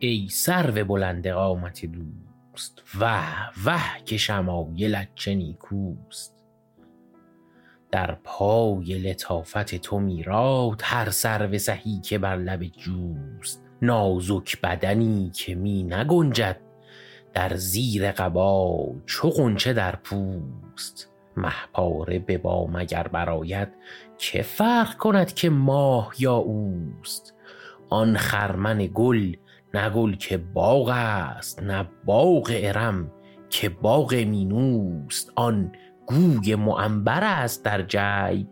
ای سرو بلند قامت دوست وه وه که شمایلت چه نیکوست. در پای لطافت تو میراد هر سرو سهی که بر لب جوست. نازک بدنی که می نگنجد در زیر قبا چو غنچه در پوست. مه به بام اگر برآید که فرق کند که ماه یا اوست؟ آن خرمن گل نه گل که باغ است نه باغ ارم که باغ مینوست. آن گوی معنبر است در جیب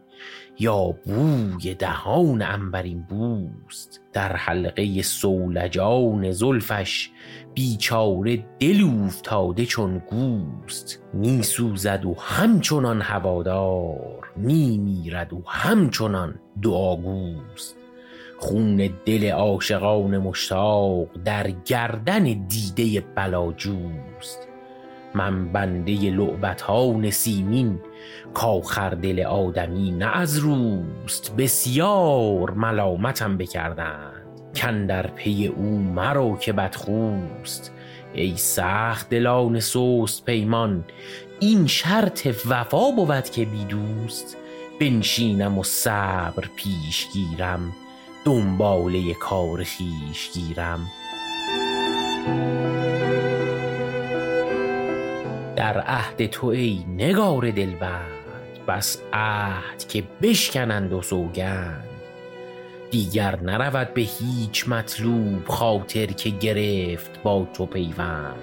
یا بوی دهان عنبرین بوست. در حلقه سولجان زلفش بیچاره دل اوفتاده چون گوست. می سوزد و همچنان هوادار می میرد و همچنان دعاگوست. خون دل عاشقان مشتاق در گردن دیده بلاجوست. من بنده لعبتان سیمین کاخر دل آدمی نه از روست. بسیار ملامتم بکردند. کندر پی او مرو که بدخوست. ای سخت دلان سست پیمان این شرط وفا بود که بی دوست بنشینم و صبر پیش گیرم. دنباله کار خویش گیرم. در عهد تو ای نگار دلبند بس عهد که بشکنند و سوگند. دیگر نرود به هیچ مطلوب خاطر که گرفت با تو پیوند.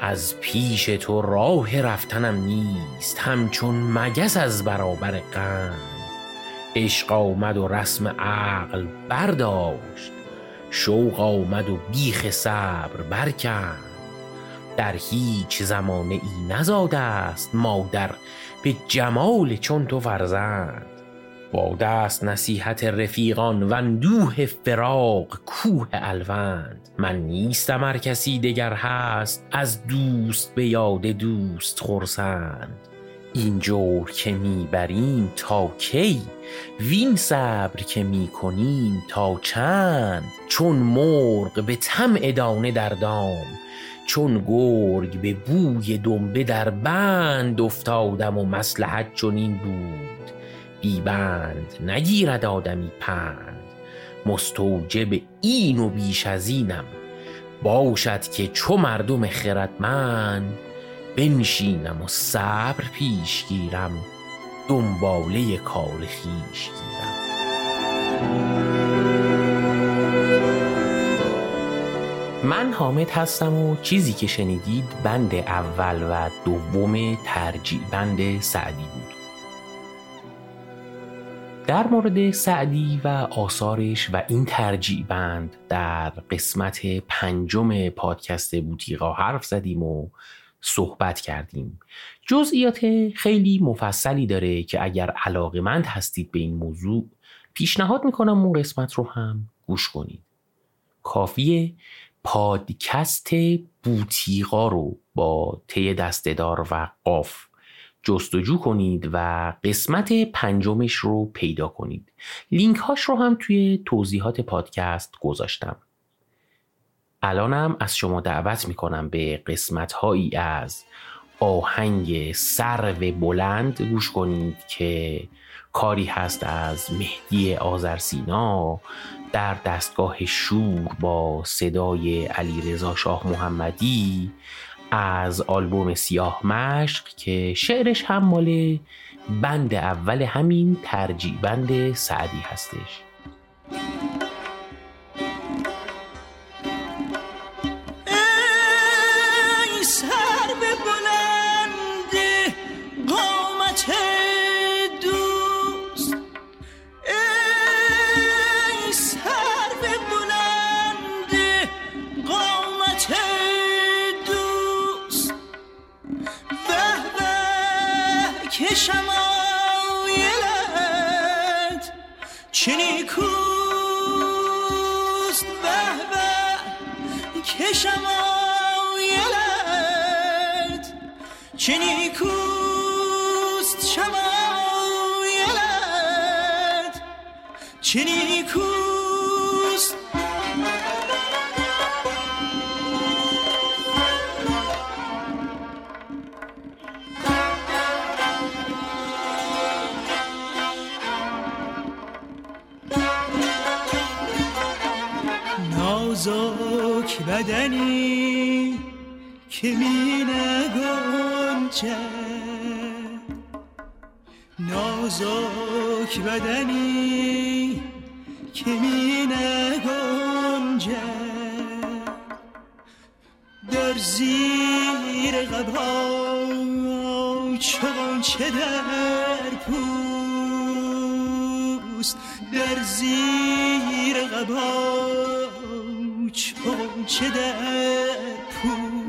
از پیش تو راه رفتنم نیست همچون مگس از برابر قند. عشق آمد و رسم عقل برداشت شوق آمد و بیخ صبر برکند. در هیچ زمانه ای نزاده است مادر به جمال چون تو فرزند. با دست نصیحت رفیقان و اندوه فراق کوه الوند. من نیستم هر کسی دگر هست از دوست به یاد دوست خرسند. این جور که می‌بریم تا کی؟ وین صبر که می‌کنیم تا چند؟ چون مرغ به طمع دانه در دام چون گرگ به بوی دنبه در بند افتادم و مسلحت چنین بود. بی بند نگیرد آدمی پند. مستوجب این و بیش از اینم. باشد که چو مردم خردمند بنشینم و صبر پیش گیرم دنباله کار خویش گیرم. من حامد هستم و چیزی که شنیدید بند اول و دوم ترجیع بند سعدی بود. در مورد سعدی و آثارش و این ترجیع بند در قسمت پنجم پادکست بوتیقا حرف زدیم و صحبت کردیم. جزئیات خیلی مفصلی داره که اگر علاقمند هستید به این موضوع پیشنهاد می‌کنم اون قسمت رو هم گوش کنید. کافیه پادکست بوتیقا رو با ته دستدار و قاف جستجو کنید و قسمت پنجمش رو پیدا کنید. لینک هاش رو هم توی توضیحات پادکست گذاشتم. الانم از شما دعوت می‌کنم به قسمت هایی از آهنگ سرو بلند گوش کنید که کاری هست از مهدی آذرسینا در دستگاه شور با صدای علی رضا شاه محمدی از آلبوم سیاه مشق که شعرش هم مال بند اول همین ترجیع بند سعدی هستش. نیکوست به به. کشم آویلت چه نیکوست شمایلت چه نیکوست نازک بدنی که می نگنجد. نازک بدنی که می نگنجد. در زیر قبا چون چه در پوست. در زیر قبا چون چه در پوست